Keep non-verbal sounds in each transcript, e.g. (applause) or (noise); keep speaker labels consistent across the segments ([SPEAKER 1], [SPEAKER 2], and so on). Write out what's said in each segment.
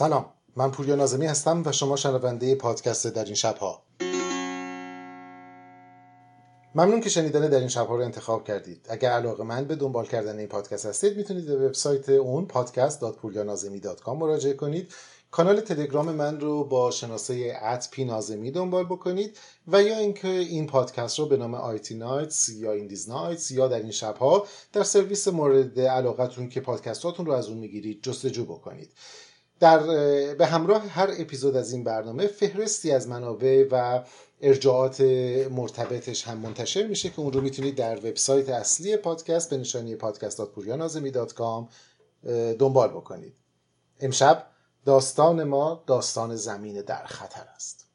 [SPEAKER 1] سلام من پوریا ناظمی هستم و شما شنونده پادکست در این شبها. ممنون که شنیدن در این شبها رو انتخاب کردید. اگر علاقه‌مند به دنبال کردن این پادکست هستید می‌تونید به وبسایت اون podcast.pouryanazemi.com مراجعه کنید. کانال تلگرام من رو با شناسه at pnazemi دنبال بکنید و یا اینکه این پادکست رو به نام In These Nights یا In These Nights یا در این شبها در سرویس مورد علاقتون که پادکستاتون رو از اون می‌گیرید جستجو بکنید. در به همراه هر اپیزود از این برنامه فهرستی از منابع و ارجاعات مرتبطش هم منتشر میشه که اون رو می‌تونید در وبسایت اصلی پادکست به نشانی podcast.puryanazemi.com دنبال بکنید. امشب داستان ما داستان زمین در خطر است.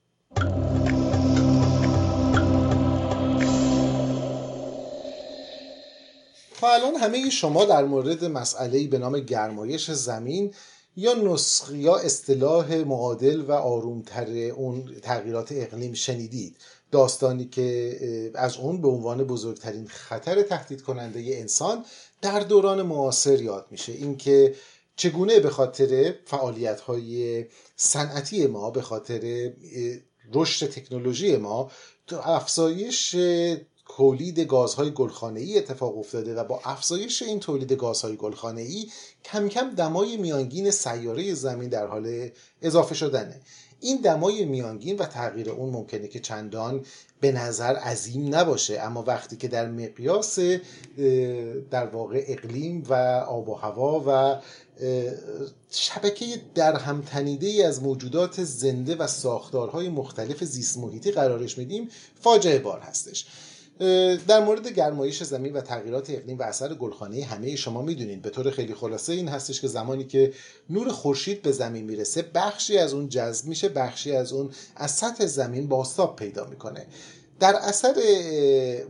[SPEAKER 1] تا الان همه شما در مورد مسئله به نام گرمایش زمین یا نسخ یا اصطلاح معادل و آرومتر اون تغییرات اقلیم شنیدید. داستانی که از اون به عنوان بزرگترین خطر تهدید کننده انسان در دوران معاصر یاد میشه. اینکه چگونه به خاطر فعالیت های صنعتی ما به خاطر رشد تکنولوژی ما افزایش تولید گازهای گلخانه‌ای اتفاق افتاده و با افزایش این تولید گازهای گلخانه‌ای کم کم دمای میانگین سیاره زمین در حال اضافه شدنه. این دمای میانگین و تغییر اون ممکنه که چندان به نظر عظیم نباشه اما وقتی که در مقیاس در واقع اقلیم و آب و هوا و شبکه در هم تنیده ای از موجودات زنده و ساختارهای مختلف زیست محیطی قرارش میدیم فاجعه بار هستش. در مورد گرمایش زمین و تغییرات اقلیم و اثر گلخانه همه شما می‌دونید. به طور خیلی خلاصه این هستش که زمانی که نور خورشید به زمین می‌رسه بخشی از اون جذب میشه بخشی از اون از سطح زمین باستاب پیدا می‌کنه. در اثر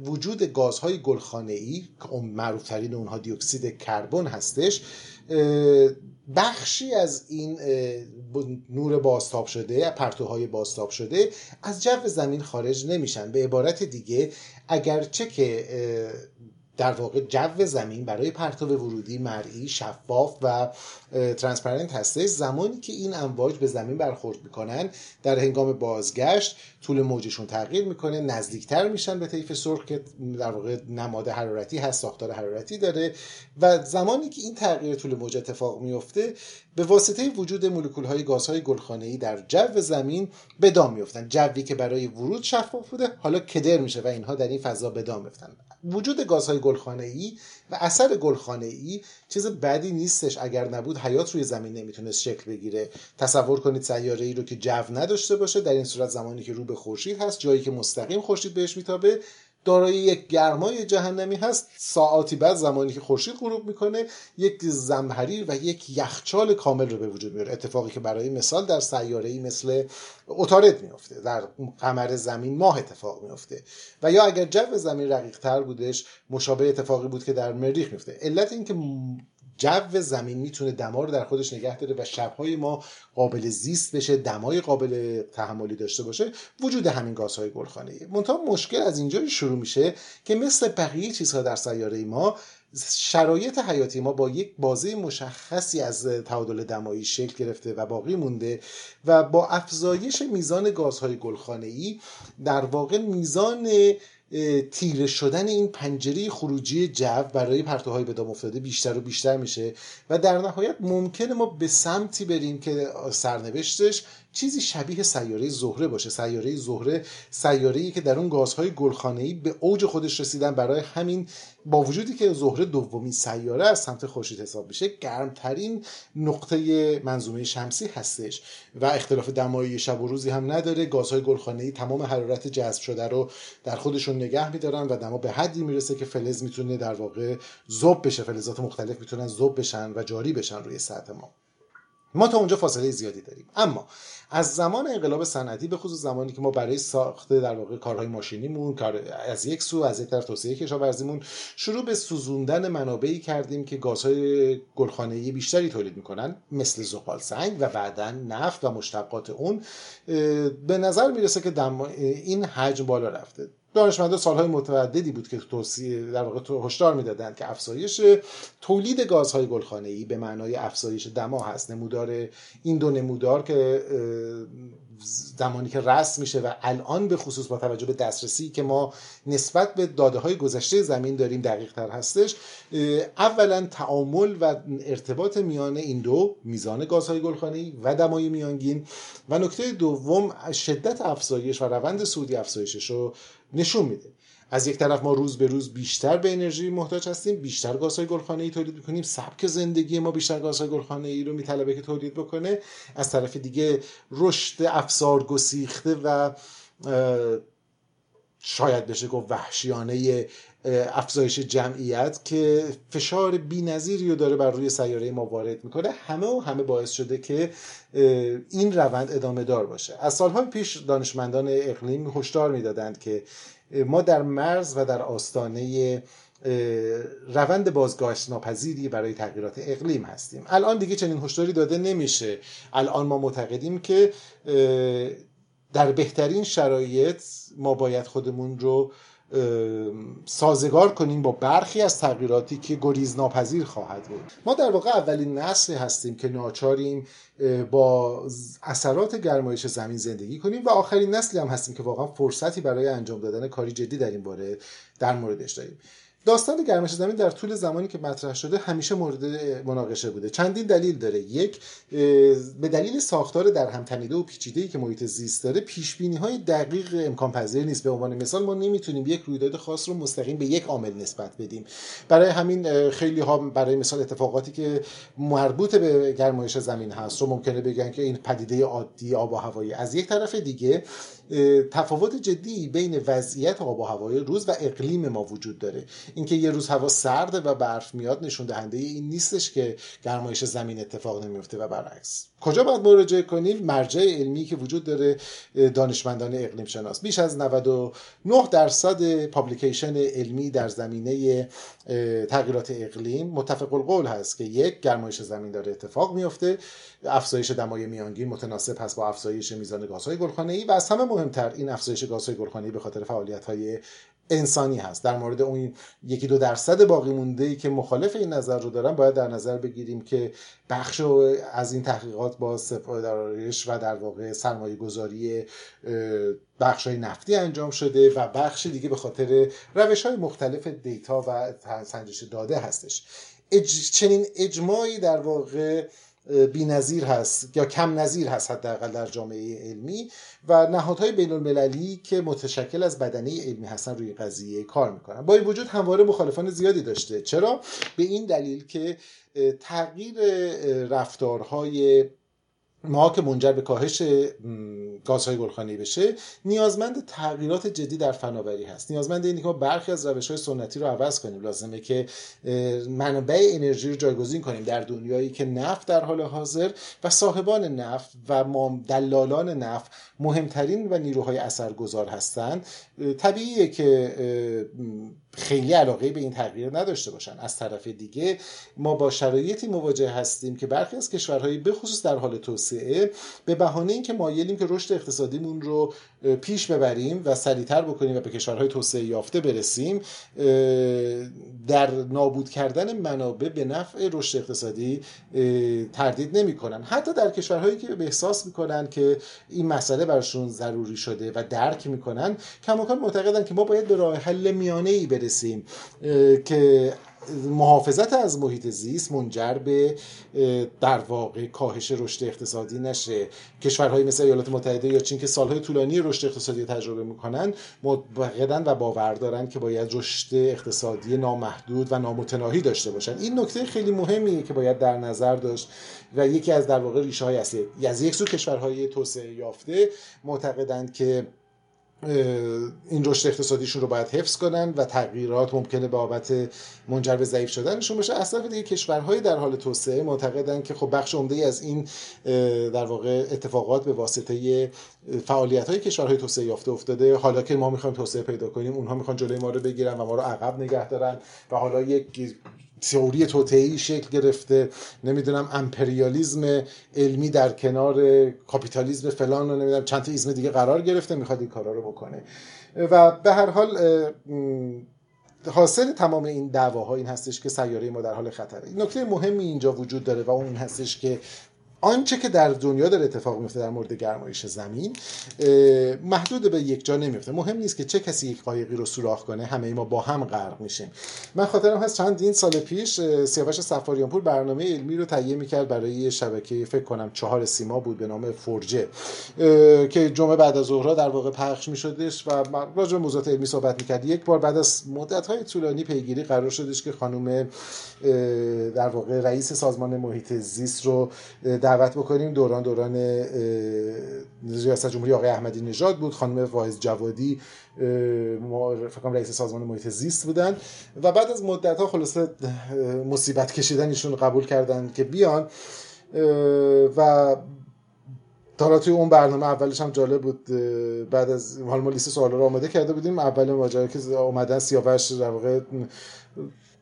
[SPEAKER 1] وجود گازهای گلخانه‌ای که معروفترین اونها دیوکسید کربن هستش بخشی از این نور باستاب شده پرتوهای باستاب شده از جو زمین خارج نمیشن. به عبارت دیگه اگرچه که در واقع جو زمین برای پرتو ورودی مرئی شفاف و ترانسپرنت هستش. زمانی که این امواج به زمین برخورد می‌کنن در هنگام بازگشت طول موجشون تغییر می‌کنه نزدیکتر میشن به طیف سرخ که در واقع نماد حرارتی هست ساختار حرارتی داره. و زمانی که این تغییر طول موج اتفاق میفته به واسطه وجود مولکول های گازهای گلخانه‌ای در جو زمین به دام میفتن جوی که برای ورود شفاف بوده حالا کدر میشه و اینها در این فضا به دام میفتن وجود گازهای گلخانه‌ای و اثر گلخانه‌ای چیز بدی نیستش. اگر نبود حیات روی زمین نمی‌تونست شکل بگیره. تصور کنید سیاره ای رو که جو نداشته باشه در این صورت زمانی که رو به خورشید هست جایی که مستقیم خورشید بهش میتابه دارای یک گرمای جهنمی هست. ساعتی بعد زمانی که خورشید غروب می‌کنه یک زمهریر و یک یخچال کامل رو به وجود میاره. اتفاقی که برای مثال در سیاره مثل اتارد میفته در قمر زمین ماه اتفاق میفته و یا اگر جو زمین رقیق تر بودش مشابه اتفاقی بود که در مریخ میفته علت اینکه جو زمین می‌تونه دما رو در خودش نگه داره و شبهای ما قابل زیست بشه دمای قابل تحملی داشته باشه وجود همین گازهای گلخانه. منتها مشکل از اینجا شروع میشه که مثل بقیه چیزها در سیاره ما شرایط حیاتی ما با یک بازه مشخصی از تعادل دمایی شکل گرفته و باقی مونده و با افزایش میزان گازهای گلخانه ای در واقع میزان تیره شدن این پنجره خروجی جو برای پرتوهای به دام افتاده بیشتر و بیشتر میشه. و در نهایت ممکنه ما به سمتی بریم که سرنوشتش چیزی شبیه سیاره زهره باشه. سیاره زهره سیاره ای که در اون گازهای گلخانه‌ای به اوج خودش رسیدن برای همین با وجودی که زهره دومین سیاره از سمت خورشید حساب میشه گرمترین نقطه منظومه شمسی هستش و اختلاف دمایی شب و روزی هم نداره. گازهای گلخانه‌ای تمام حرارت جذب شده رو در خودشون نگه میدارن و دما به حدی می‌رسه که فلز می‌تونه در واقع ذوب بشه. فلزات مختلف می‌تونن ذوب بشن و جاری بشن روی سطح ما. ما تا اونجا فاصله زیادی داریم. اما از زمان انقلاب صنعتی به خصوص زمانی که ما برای ساخت در واقع کارهای ماشینیمون کار از یک سو از یک طرف توسعه کشاورزیمون شروع به سوزوندن منابعی کردیم که گازهای گلخانه‌ای بیشتری تولید می‌کنن مثل زغال سنگ و بعدا نفت و مشتقات اون. به نظر می‌رسه که این حجم بالا رفته. دانشمندا سالهای متعددی بود که توصیه در واقع هشدار می‌دادند که افزایش تولید گازهای گلخانه‌ای به معنای افزایش دما هست. نمودار این دو نمودار که زمانی که رسم میشه و الان به خصوص با توجه به دسترسی که ما نسبت به داده های گذشته زمین داریم دقیق تر هستش اولا تعامل و ارتباط میان این دو میزان گازهای گلخانه‌ای و دمای میانگین. و نکته دوم شدت افزایش و روند سودی افزایشش رو نشون میده. از یک طرف ما روز به روز بیشتر به انرژی محتاج هستیم بیشتر گازهای گلخانه ای تولید می‌کنیم سبک زندگی ما بیشتر گازهای گلخانه ای رو میطلبه که تولید بکنه. از طرف دیگه رشد افسار گسیخته و شاید بشه گفت وحشیانه افزایش جمعیت که فشار بی‌نظیری رو داره بر روی سیاره ما وارد می‌کنه همه و همه باعث شده که این روند ادامه دار باشه. از سالهای پیش دانشمندان اقلیم هشدار می‌دادند که ما در مرز و در آستانه روند بازگشت ناپذیری برای تغییرات اقلیم هستیم. الان دیگه چنین هشداری داده نمیشه. الان ما معتقدیم که در بهترین شرایط ما باید خودمون رو سازگار کنیم با برخی از تغییراتی که گریز ناپذیر خواهد بود. ما در واقع اولین نسلی هستیم که ناچاریم با اثرات گرمایش زمین زندگی کنیم و آخرین نسلی هم هستیم که واقعا فرصتی برای انجام دادن کاری جدی در این باره در موردش داریم. داستان گرمش زمین در طول زمانی که مطرح شده همیشه مورد مناقشه بوده. چندین دلیل داره. یک به دلیل ساختار در هم تنیده و پیچیده که محیط زیست داره پیش بینی های دقیق امکان پذیر نیست. به عنوان مثال ما نمی‌تونیم یک رویداد خاص رو مستقیم به یک عامل نسبت بدیم. برای همین خیلی ها برای مثال اتفاقاتی که مربوط به گرمایش زمین هست رو ممکنه بگن که این پدیده عادی آب و هوایی. از یک طرف دیگه تفاوت جدی بین وضعیت آب و هوای روز و اقلیم ما وجود داره. اینکه یه روز هوا سرده و برف میاد نشون دهنده این نیستش که گرمایش زمین اتفاق نمیفته و برعکس. کجا باید مراجعه کنیم؟ مرجع علمی که وجود داره دانشمندان اقلیم شناس. بیش از 99 درصد پابلیکیشن علمی در زمینه تغییرات اقلیم متفق القول هست که یک گرمایش زمین داره اتفاق میفته افزایش دمای میانگین متناسب هست با افزایش میزان گازهای گلخانه‌ای و از همه مهمتر این افزایش گازهای گلخانه‌ای به خاطر فعالیت‌های انسانی هست. در مورد اون یکی دو درصد باقی مونده ای که مخالف این نظر رو دارن باید در نظر بگیریم که بخش از این تحقیقات با سپایدارش و در واقع سرمایه گذاری بخش های نفتی انجام شده و بخش دیگه به خاطر روش های مختلف دیتا و سنجش داده هستش. چنین اجماعی در واقع نظیر هست یا کم نظیر هست حداقل در جامعه علمی و نهادهای بین المللی که متشکل از بدنه علمی هستن روی قضیه کار می‌کنن. با این وجود همواره مخالفان زیادی داشته. چرا؟ به این دلیل که تغییر رفتارهای ما که منجر به کاهش گازهای گلخانه‌ای بشه نیازمند تغییرات جدی در فناوری هست. نیازمند اینه که ما برخی از روش های سنتی رو عوض کنیم. لازمه که منابع انرژی رو جایگزین کنیم در دنیایی که نفت در حال حاضر و صاحبان نفت و دلالان نفت مهمترین و نیروهای اثرگذار هستند. طبیعیه که خیلی علاقه به این تغییر نداشته باشن. از طرف دیگه ما با شرایطی مواجه هستیم که برخی از کشورهایی به خصوص در حال توسعه به بهانه اینکه مایلیم که رشد اقتصادیمون رو پیش ببریم و سریعتر بکنیم و به کشورهای توسعه یافته برسیم در نابود کردن منابع به نفع رشد اقتصادی تردید نمی‌کنن. حتی در کشورهایی که به احساس می‌کنن که این مسئله برشون ضروری شده و درک می‌کنن کماکان معتقدن که ما باید به راه حل میانه ای که محافظت از محیط زیست منجر به در واقع کاهش رشد اقتصادی نشه. کشورهای مثل ایالات متحده یا چین که سالهای طولانی رشد اقتصادی تجربه می‌کنن معتقدن و باور دارن که باید رشد اقتصادی نامحدود و نامتناهی داشته باشن. این نکته خیلی مهمیه که باید در نظر داشت و یکی از در واقع ریشه های اصلی از یک سو کشورهای توسعه یافته معتقدند که این رشد اقتصادیشون رو باید حفظ کنن و تغییرات ممکنه بابت منجر به ضعیف شدنشون باشه. اصلا دیگه کشورهای در حال توسعه معتقدن که خب بخش عمده از این در واقع اتفاقات به واسطه فعالیت های کشورهای توسعه یافته افتاده. حالا که ما می‌خوایم توسعه پیدا کنیم اونها می‌خوان جلوی ما رو بگیرن و ما رو عقب نگه دارن و حالا یک تئوری توطئه‌ای شکل گرفته نمی‌دونم امپریالیزم علمی در کنار کاپیتالیزم فلان و نمی‌دونم چند تا ایزم دیگه قرار گرفته می‌خواد این کارا رو بکنه. و به هر حال حاصل تمام این دعواها این هستش که سیاره ما در حال خطره. نکته مهمی اینجا وجود داره و اون هستش که آنچه که در دنیا داره اتفاق میفته در مورد گرمایش زمین محدود به یک جا نمیفته. مهم نیست که چه کسی یک قایقی رو سوراخ کنه همه ما با هم غرق میشیم. من خاطرم هست چند این سال پیش سیاوش سفاریانپور برنامه علمی رو تهیه می‌کرد برای شبکه فکر کنم چهار سیما بود به نام فرجه که جمعه بعد از ظهرها در واقع پخش میشدش و راجع به موضوعات علمی صحبت می‌کرد یک بار بعد از مدت های طولانی پیگیری قرار شدش که خانم در واقع رئیس سازمان محیط زیست رو دعوت بکنیم. دوران دوران ریاست جمهوری آقای احمدی نژاد بود. خانم واعظ جوادی فکر رئیس سازمان محیط زیست بودن. و بعد از مدت ها خلاصه مصیبت کشیدن ایشون قبول کردن که بیان. و تا توی اون برنامه اولش هم جالب بود. بعد از حال ما لیست سوالا رو آماده کرده بودیم. اول ماجرا که اومدن سیاوش در واقع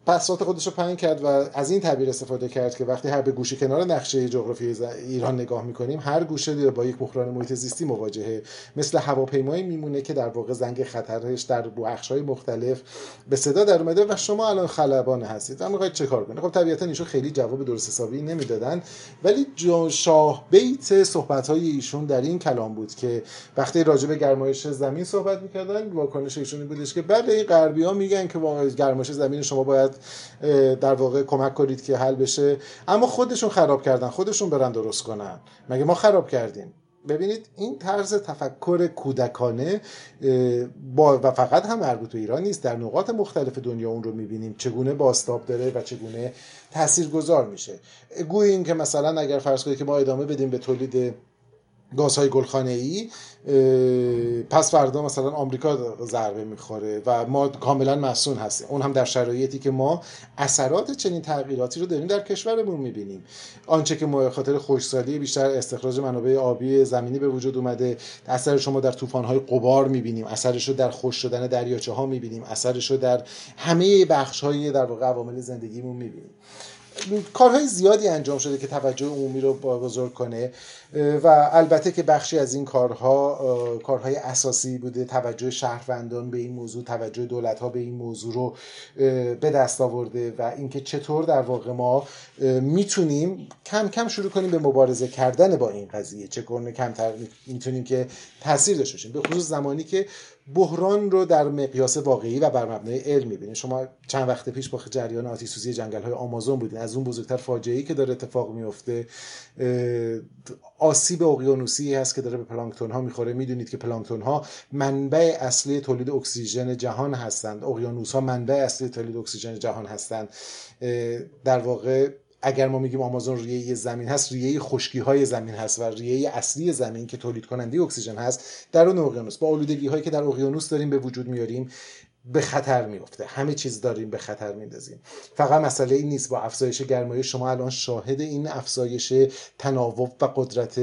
[SPEAKER 1] پسات خودش رو پنگ کرد و از این تعبیر استفاده کرد که وقتی هر به گوشه کنار نقشه جغرافی ایران نگاه می‌کنیم هر گوشه با یک بحران محیط زیستی مواجهه. مثل هواپیمایی میمونه که در واقع زنگ خطرش در های مختلف به صدا در اومده و شما الان خلبان هستید و می‌خواید چه کار کنید؟ خب طبیعتا ایشون خیلی جواب درست حسابی نمی‌دادن. ولی شاه بیت صحبت های ایشون در این کلام بود که وقتی راجع به گرمایش زمین صحبت می‌کردن واکنش ایشون بودش که بله این غربی ها میگن که گرمایش زمین شما باید در واقع کمک کنید که حل بشه. اما خودشون خراب کردن خودشون برن درست کنن. مگه ما خراب کردیم؟ ببینید این طرز تفکر کودکانه با و فقط هم مربوط به ایران نیست. در نقاط مختلف دنیا اون رو می‌بینیم. چگونه باستاب داره و چگونه تاثیرگذار میشه. گوییم این که مثلا اگر فرض کنید که ما ادامه بدیم به تولید گازهای گلخانه ای پس فردا مثلا آمریکا ضربه می‌خوره و ما کاملا مسئول هستیم. اون هم در شرایطی که ما اثرات چنین تغییراتی رو داریم در کشورمون می‌بینیم. آنچه که ما خاطر خوشسالی بیشتر استخراج منابع آبی زمینی به وجود اومده اثر شما در طوفان‌های قبار می‌بینیم اثرش رو در خوش شدن دریاچه ها می‌بینیم اثرش رو در همه بخش های در واقع عوامل زندگیمون می‌بینیم. کارهای زیادی انجام شده که توجه عمومی رو بزرگ کنه و البته که بخشی از این کارها کارهای اساسی بوده. توجه شهروندان به این موضوع توجه دولت ها به این موضوع رو به دست آورده و اینکه چطور در واقع ما می‌تونیم کم کم شروع کنیم به مبارزه کردن با این قضیه. چگونه کمتر می‌تونیم که تاثیر داشته باشیم. به خصوص زمانی که بحران رو در مقیاس واقعی و بر مبنای علم می‌بینیم شما چند وقت پیش با جریان آتش سوزی جنگل های آمازون بودین. از اون بزرگتر فاجعه ای که داره اتفاق میفته آسیب اقیانوسی هست که داره به پلانکتون ها می‌خوره. می‌دونید که پلانکتون ها منبع اصلی تولید اکسیژن جهان هستند. اقیانوس ها منبع اصلی تولید اکسیژن جهان هستند. در واقع اگر ما میگیم آمازون ریه زمین هست ریه خشکی های زمین هست و ریه اصلی زمین که تولید کننده اکسیژن هست در اون اقیانوس. با آلودگی هایی که در اقیانوس داریم به وجود میاریم به خطر میفته همه چیز داریم به خطر میندازیم فقط مسئله این نیست. با افزایش گرمایش شما الان شاهد این افزایش تناوب و قدرت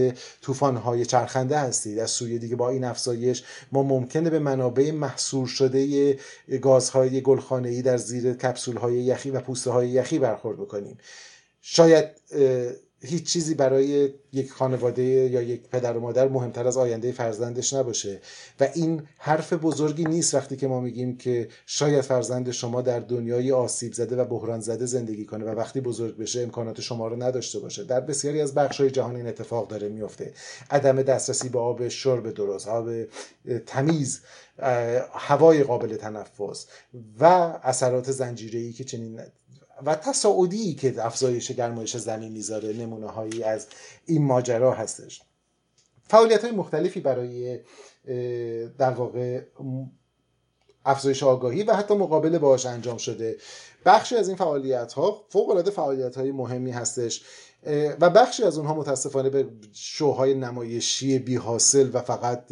[SPEAKER 1] های چرخنده هستید. از سوی دیگه با این افزایش ما ممکنه به منابع محصور شده گازهای گلخانه‌ای در زیر های یخی و پوسته های یخی برخورد بکنیم. شاید هیچ چیزی برای یک خانواده یا یک پدر و مادر مهمتر از آینده فرزندش نباشه. و این حرف بزرگی نیست وقتی که ما میگیم که شاید فرزند شما در دنیای آسیب زده و بحران زده زندگی کنه و وقتی بزرگ بشه امکانات شما رو نداشته باشه. در بسیاری از های جهان این اتفاق داره میفته. عدم دسترسی به آب شرب درست آب تمیز هوای قابل تنفس و اثرات زنجیره‌ای که چنین و تصاعدی که افزایش گرمایش زمین می‌ذاره نمونه هایی از این ماجرا هستش. فعالیت های مختلفی برای در واقع افزایش آگاهی و حتی مقابله باش انجام شده. بخشی از این فعالیت ها فوق العاده فعالیت های مهمی هستش و بخشی از اونها متاسفانه به شوهای نمایشی بی حاصل و فقط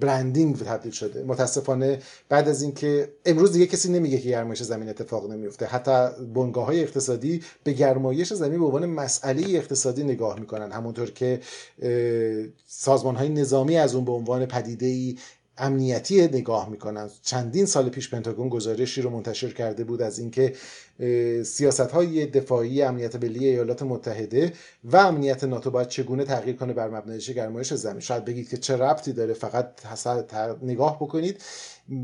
[SPEAKER 1] برندینگ تبدیل شده. متاسفانه بعد از اینکه امروز دیگه کسی نمیگه که گرمایش زمین اتفاق نمیفته. حتی بنگاه های اقتصادی به گرمایش زمین به عنوان مسئله اقتصادی نگاه می‌کنن. همونطور که سازمان های نظامی از اون به عنوان پدیده ای امنیتی نگاه می‌کنن. چندین سال پیش پنتاگون گزارشی رو منتشر کرده بود از اینکه سیاست های دفاعی امنیت ملی ایالات متحده و امنیت ناتو باید چگونه تغییر کنه بر مبنای گرمایش زمین؟ شاید بگید که چه ربطی داره فقط نگاه بکنید.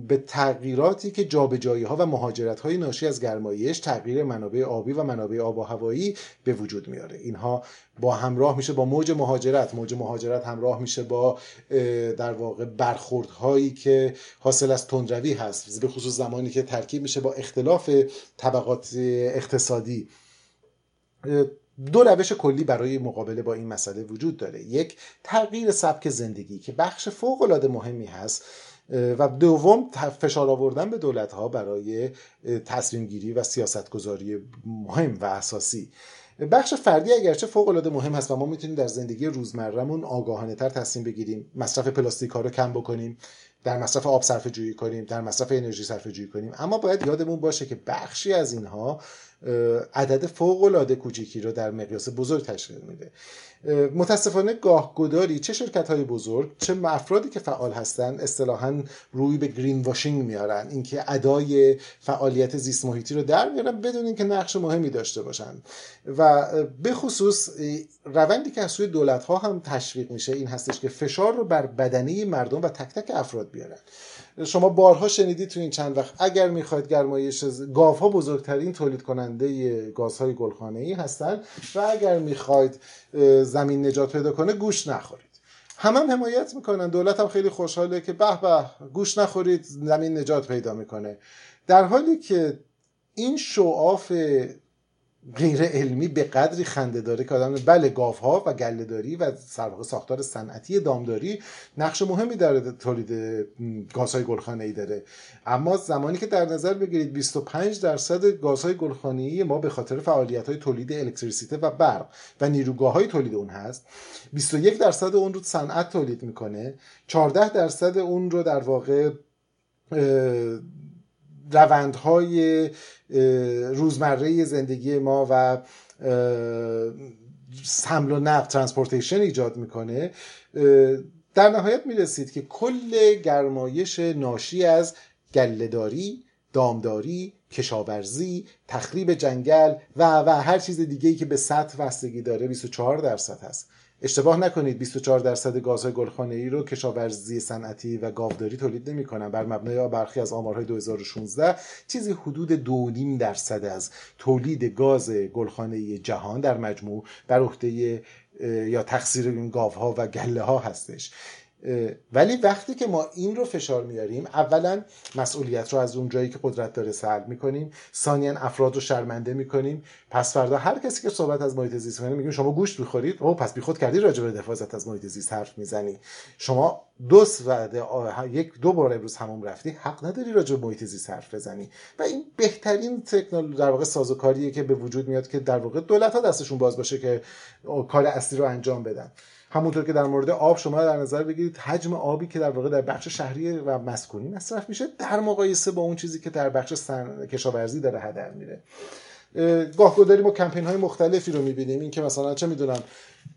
[SPEAKER 1] به تغییراتی که جابجایی ها و مهاجرت های ناشی از گرمایش تغییر منابع آبی و منابع آب و هوایی به وجود میاره. اینها با همراه میشه با موج مهاجرت. موج مهاجرت همراه میشه با در واقع برخوردهایی که حاصل از تندروی هست. به خصوص زمانی که ترکیب میشه با اختلاف طبقات اقتصادی. دو روش کلی برای مقابله با این مسئله وجود داره. یک تغییر سبک زندگی که بخش فوق العاده مهمی هست و دوم فشار آوردن به دولت ها برای تصمیم گیری و سیاست گذاری مهم و اساسی. بخش فردی اگرچه فوق العاده مهم هست و ما می‌تونیم در زندگی روزمرهمون آگاهانه تر تصمیم بگیریم مصرف پلاستیک ها رو کم بکنیم. در مصرف آب صرفه جویی کنیم در مصرف انرژی صرفه جویی کنیم. اما باید یادمون باشه که بخشی از اینها عدد فوق العاده کوچیکی رو در مقیاس بزرگ تشکیل میده. متاسفانه گاه گداری چه شرکت های بزرگ چه افرادی که فعال هستن اصطلاحا روی به گرین واشینگ میارن. اینکه ادای فعالیت زیست محیطی رو در میارن بدون اینکه نقش مهمی داشته باشن. و به خصوص روندی که از سوی دولت ها هم تشویق میشه این هستش که فشار رو بر بدنه مردم و تک تک افراد بیارن. شما بارها شنیدید تو این چند وقت اگر می‌خواید گرمایش گاوها بزرگترین تولید کننده گازهای گلخانه ای هستن و اگر می‌خواید زمین نجات پیدا کنه گوش نخورید. همه هم حمایت می‌کنن. دولت هم خیلی خوشحاله که به به گوش نخورید زمین نجات پیدا می‌کنه. در حالی که این شعاف غیر علمی به قدری خنده داره که آدم بله گاوها و گلهداری و سر ساختار صنعتی دامداری نقش مهمی در تولید گازهای گلخانه ای داره. اما زمانی که در نظر بگیرید 25 درصد گازهای گلخانه ای ما به خاطر فعالیت های تولید الکتریسیته و برق و نیروگاه های تولید اون هست 21 درصد اون رو صنعت تولید می‌کنه 14 درصد اون رو در واقع روندهای روزمره زندگی ما و حمل و نقل transportation ایجاد می‌کنه. در نهایت می‌رسید که کل گرمایش ناشی از گلهداری دامداری کشاورزی تخریب جنگل و و هر چیز دیگه ای که به سطح بستگی داره 24 درصد هست. اشتباه نکنید 24 درصد گازهای گلخانه ای رو کشاورزی صنعتی و گاوداری تولید نمی‌کنن. بر مبنای برخی از آمارهای 2016 چیزی حدود 2.5 درصد از تولید گاز گلخانه جهان در مجموع بر عهده یا تقصیر این گاوها و گله ها هستش. ولی وقتی که ما این رو فشار میاریم اولا مسئولیت رو از اون جایی که قدرت داره سلب می‌کنیم ثانیا افراد رو شرمنده می‌کنیم. پس فردا هر کسی که صحبت از محیط زیست کنه میگیم شما گوشت می‌خورید؟ او پس بیخود کردی راجع به حفاظت از محیط زیست حرف می‌زنی. شما دو یک دو بار امروز همون رفتی حق نداری راجع به محیط زیست حرف بزنی. و این بهترین تکنولوژی در واقع سازوکاریه که به وجود میاد که در واقع دولت ها دستشون باز باشه که کار اصلی رو انجام بدن. همونطور که در مورد آب شما در نظر بگیرید حجم آبی که در واقع در بخش شهری و مسکونی مصرف میشه در مقایسه با اون چیزی که در بخش سن... کشاورزی داره هدر میره. گاه داریم ما کمپین های مختلفی رو می‌بینیم. این که مثلا چه می‌دونم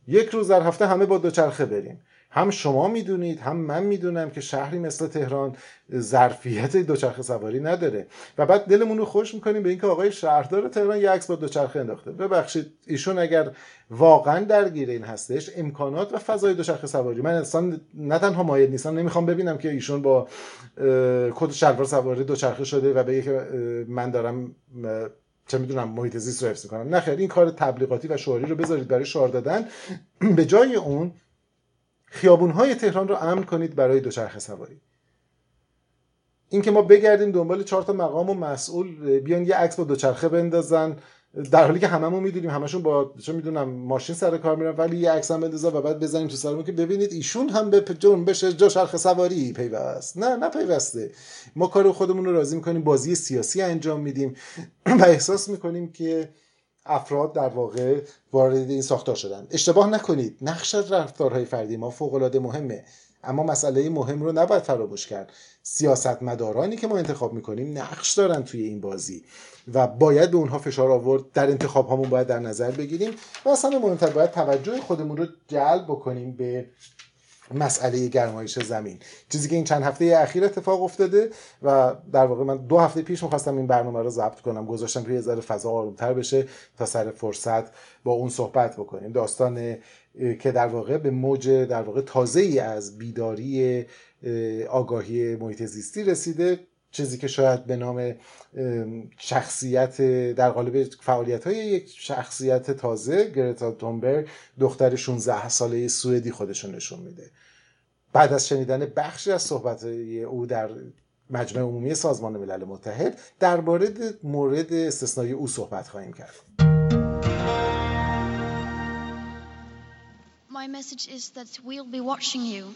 [SPEAKER 1] یک روز در هفته همه با دوچرخه بریم. هم شما می‌دونید هم من می‌دونم که شهری مثل تهران ظرفیت دوچرخه سواری نداره. و بعد دلمون رو خوش می‌کنیم به اینکه آقای شهردار تهران یک عکس با دوچرخه انداخته. ببخشید ایشون اگر واقعا درگیر این هستش امکانات و فضای دوچرخه سواری. من انسان نه تنها مایل نیستم نمی‌خوام ببینم که ایشون با کت شلوار سواری دوچرخه شده و بگه که من دارم چه می‌دونم محیط زیست رو حفظ می‌کنم. نه این کار تبلیغاتی و شعاری رو بذارید برای شعار دادن. (clears throat) به جای اون خیابونهای تهران رو امن کنید برای دوچرخه سواری. اینکه ما بگردیم دنبال چهار تا مقام و مسئول بیان یه عکس با دوچرخه بندازن در حالی که هممون می‌دونیم همشون با چه می‌دونم ماشین سر کار میرن ولی یه عکس هم بندازن و بعد بزنیم تو سرمون که ببینید ایشون هم به بشه دوچرخه سواری پیوست. نه نه پیوسته. ما کار خودمون رو راضی می‌کنیم بازی سیاسی انجام میدیم. (clears throat) و احساس می‌کنیم که افراد در واقع وارد این ساختار شدن. اشتباه نکنید. نقش رفتارهای فردی ما فوق العاده مهمه. اما مسئله مهم رو نباید فراموش کرد. سیاستمدارانی که ما انتخاب می‌کنیم نقش دارن توی این بازی و باید به اونها فشار آورد. در انتخاب هامون باید در نظر بگیریم و اصلا مهمتر باید توجه خودمون رو جلب بکنیم به مسئله گرمایش زمین. چیزی که این چند هفته اخیر اتفاق افتاده و در واقع من دو هفته پیش می‌خواستم این برنامه رو ضبط کنم گذاشتم که یه ذره فضا آرومتر بشه تا سر فرصت با اون صحبت بکنیم. داستان که در واقع به موج در واقع تازه ای از بیداری آگاهی محیط زیستی رسیده. چیزی که شاید به نام شخصیت در قالب فعالیت های یک شخصیت تازه گرتا تومبرگ دختر 16 ساله سوئدی خودشون نشون میده بعد از شنیدن بخشی از صحبت او در مجمع عمومی سازمان ملل متحد درباره مورد استثنایی او صحبت خواهیم کرد My message is that we'll be watching you.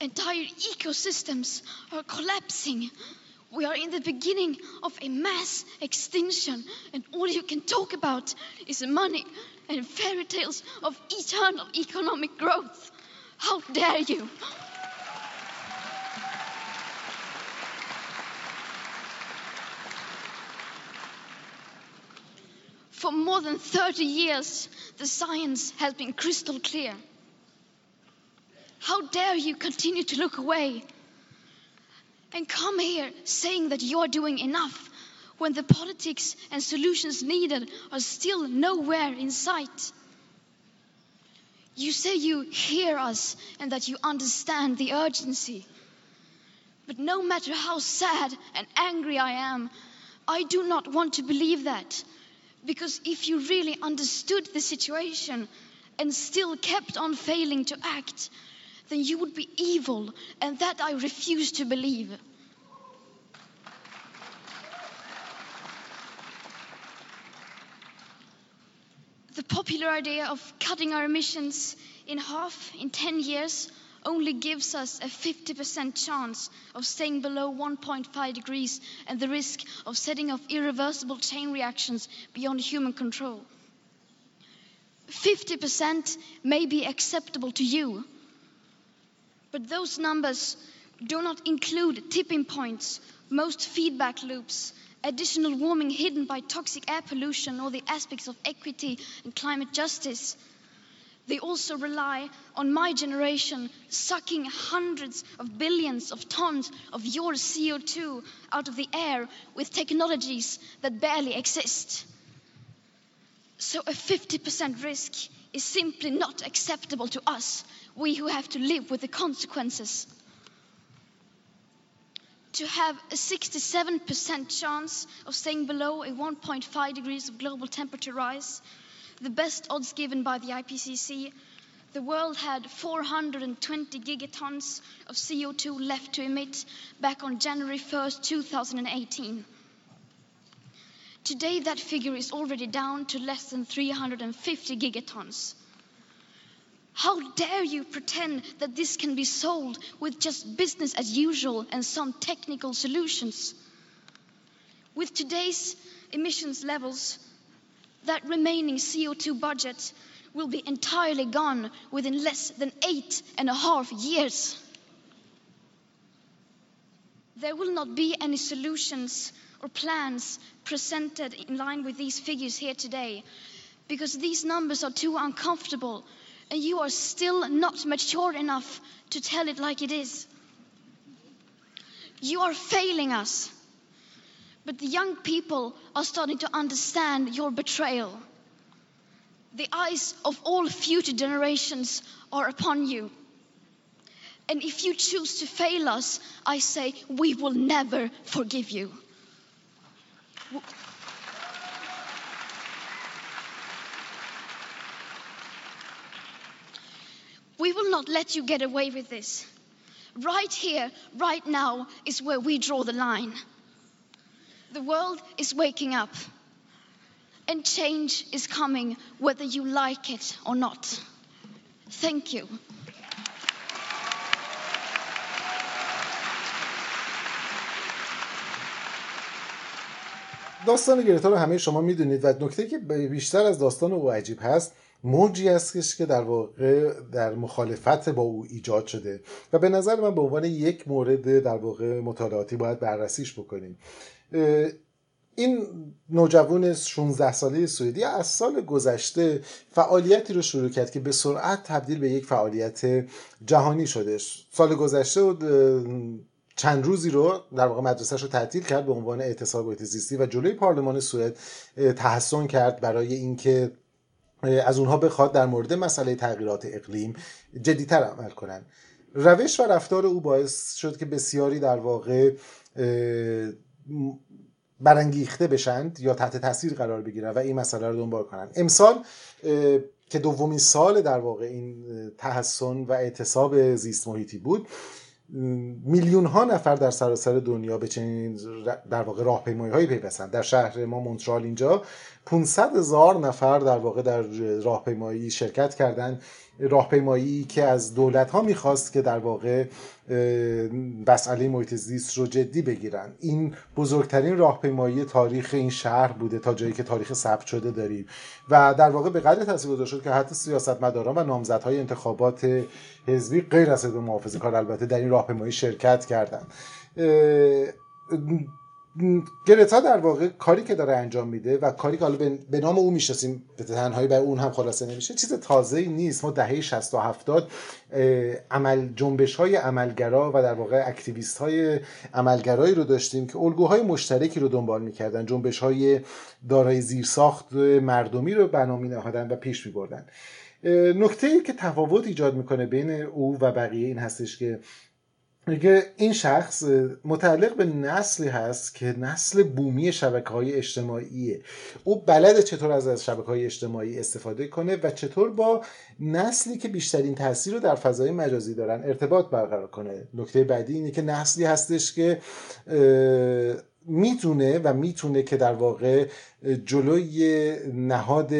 [SPEAKER 2] Entire ecosystems are collapsing. We are in the beginning of a mass extinction, and all you can talk about is money and fairy tales of eternal economic growth. How dare you! For more than 30 years, the science has been crystal clear. How dare you continue to look away and come here saying that you're doing enough when the politics and solutions needed are still nowhere in sight? You say you hear us and that you understand the urgency. But no matter how sad and angry I am, I do not want to believe that. Because if you really understood the situation and still kept on failing to act, then you would be evil, and that I refuse to believe. The popular idea of cutting our emissions in half in 10 years only gives us a 50% chance of staying below 1.5 degrees and the risk of setting off irreversible chain reactions beyond human control. 50% may be acceptable to you, but those numbers do not include tipping points, most feedback loops, additional warming hidden by toxic air pollution, or the aspects of equity and climate justice. They also rely on my generation sucking hundreds of billions of tons of your CO2 out of the air with technologies that barely exist. So a 50% risk is simply not acceptable to us, we who have to live with the consequences. To have a 67% chance of staying below a 1.5 degrees of global temperature rise, the best odds given by the IPCC, the world had 420 gigatons of CO2 left to emit back on January 1st, 2018. Today, that figure is already down to less than 350 gigatons. How dare you pretend that this can be solved with just business as usual and some technical solutions? With today's emissions levels, that remaining CO2 budget will be entirely gone within less than eight and a half years. There will not be any solutions or plans presented in line with these figures here today because these numbers are too uncomfortable and you are still not mature enough to tell it like it is. You are failing us. But the young people are starting to understand your betrayal. The eyes of all future generations are upon you. And if you choose to fail us, I say we will never forgive you. We will not let you get away with this. Right here, right now, is where we draw the line. The world is waking up, and change is coming whether you like it or not. Thank you.
[SPEAKER 1] داستان گرتا رو همه شما میدونید و نکته که بیشتر از داستان او عجیب هست موجی هستش که در واقع در مخالفت با او ایجاد شده و به نظر من به عنوان یک مورد در واقع مطالعاتی باید بررسیش بکنیم. این نوجوان 16 ساله سوئدی از سال گذشته فعالیتی رو شروع کرد که به سرعت تبدیل به یک فعالیت جهانی شده. سال گذشته چند روزی رو در واقع مدرسهش رو تعطیل کرد به عنوان اعتصاب محیط زیستی و جلوی پارلمان سوئد تحسن کرد برای اینکه از اونها بخواد در مورد مسئله تغییرات اقلیم جدیتر عمل کنند روش و رفتار او باعث شد که بسیاری در واقع برانگیخته بشند یا تحت تاثیر قرار بگیرن و این مسئله رو دنبال کنن. امسال که دومین سال در واقع این تحسن و اعتصاب زیست محیطی بود میلیون ها نفر در سراسر دنیا به چنین در واقع راهپیمایی هایی پیوستند در شهر ما مونترال اینجا 500 هزار نفر در واقع در راهپیمایی شرکت کردند راهپیمایی که از دولت ها می‌خواست که در واقع مسئله محیط زیست رو جدی بگیرن. این بزرگترین راهپیمایی تاریخ این شهر بوده تا جایی که تاریخ ثبت شده داریم. و در واقع به قدر تاثیرگذار شد که حتی سیاستمداران و نامزدهای انتخابات حزبی غیر از حزب محافظه کار البته در این راهپیمایی شرکت کردند گرتا در واقع کاری که داره انجام میده و کاری که حالا به نام او می‌شناسیم به تنهایی به اون هم خلاصه نمیشه چیز تازه ای نیست. ما دهه 60 و 70 عمل جنبش های عملگرا و در واقع اکتیویست های عملگرایی رو داشتیم که الگوهای مشترکی رو دنبال می‌کردن. جنبش های دارای زیرساخت مردمی رو بنا می و پیش میبردن. نکته ای که تفاوت ایجاد می‌کنه بین او و بقیه این هستش که میگه این شخص متعلق به نسلی هست که نسل بومی شبکه های اجتماعیه. او بلد چطور از شبکه های اجتماعی استفاده کنه و چطور با نسلی که بیشترین تاثیر رو در فضای مجازی دارن ارتباط برقرار کنه. نکته بعدی اینه که نسلی هستش که می‌تونه و می‌تونه که در واقع جلوی نهاد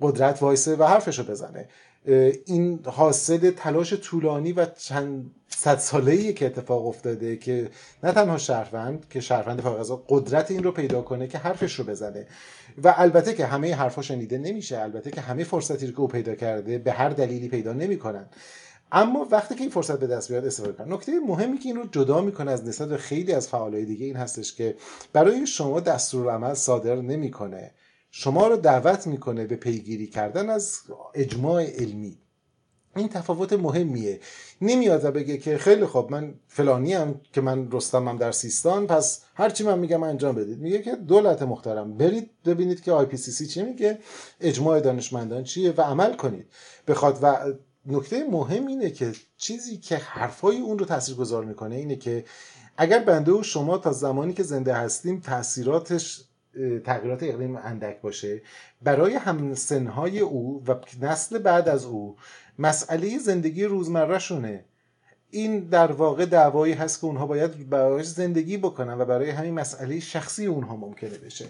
[SPEAKER 1] قدرت وایسه و حرفشو بزنه. این حاصل تلاش طولانی و چند صد ساله ای که اتفاق افتاده که نه تنها شهروند که شهروند فقط قدرت این رو پیدا کنه که حرفش رو بزنه. و البته که همه حرفا شنیده نمیشه. البته که همه فرصتی رو که او پیدا کرده به هر دلیلی پیدا نمی‌کنن. اما وقتی که این فرصت به دست بیاد استفاده کنن نکته مهمی که این رو جدا می‌کنه از نسبت خیلی از فعالای دیگه این هستش که برای شما دستور عمل صادر نمی‌کنه. شما رو دعوت می‌کنه به پیگیری کردن از اجماع علمی. این تفاوت مهمیه. نمیاد بگه که خیلی خوب من فلانی هم که من رستمم در سیستان پس هرچی من میگم انجام بدید. میگه که دولت محترم برید ببینید که آی پی سی سی چی میگه اجماع دانشمندان چیه و عمل کنید. بخواد و نکته مهم اینه که چیزی که حرفای اون رو تاثیرگذار می‌کنه اینه که اگر بنده و شما تا زمانی که زنده هستیم تاثیراتش تغییرات اقلیم اندک باشه. برای همسنهای او و نسل بعد از او مسئله زندگی روزمرهشونه. این در واقع دعوایی هست که اونها باید برای زندگی بکنن و برای همین مسئله شخصی اونها ممکنه بشه.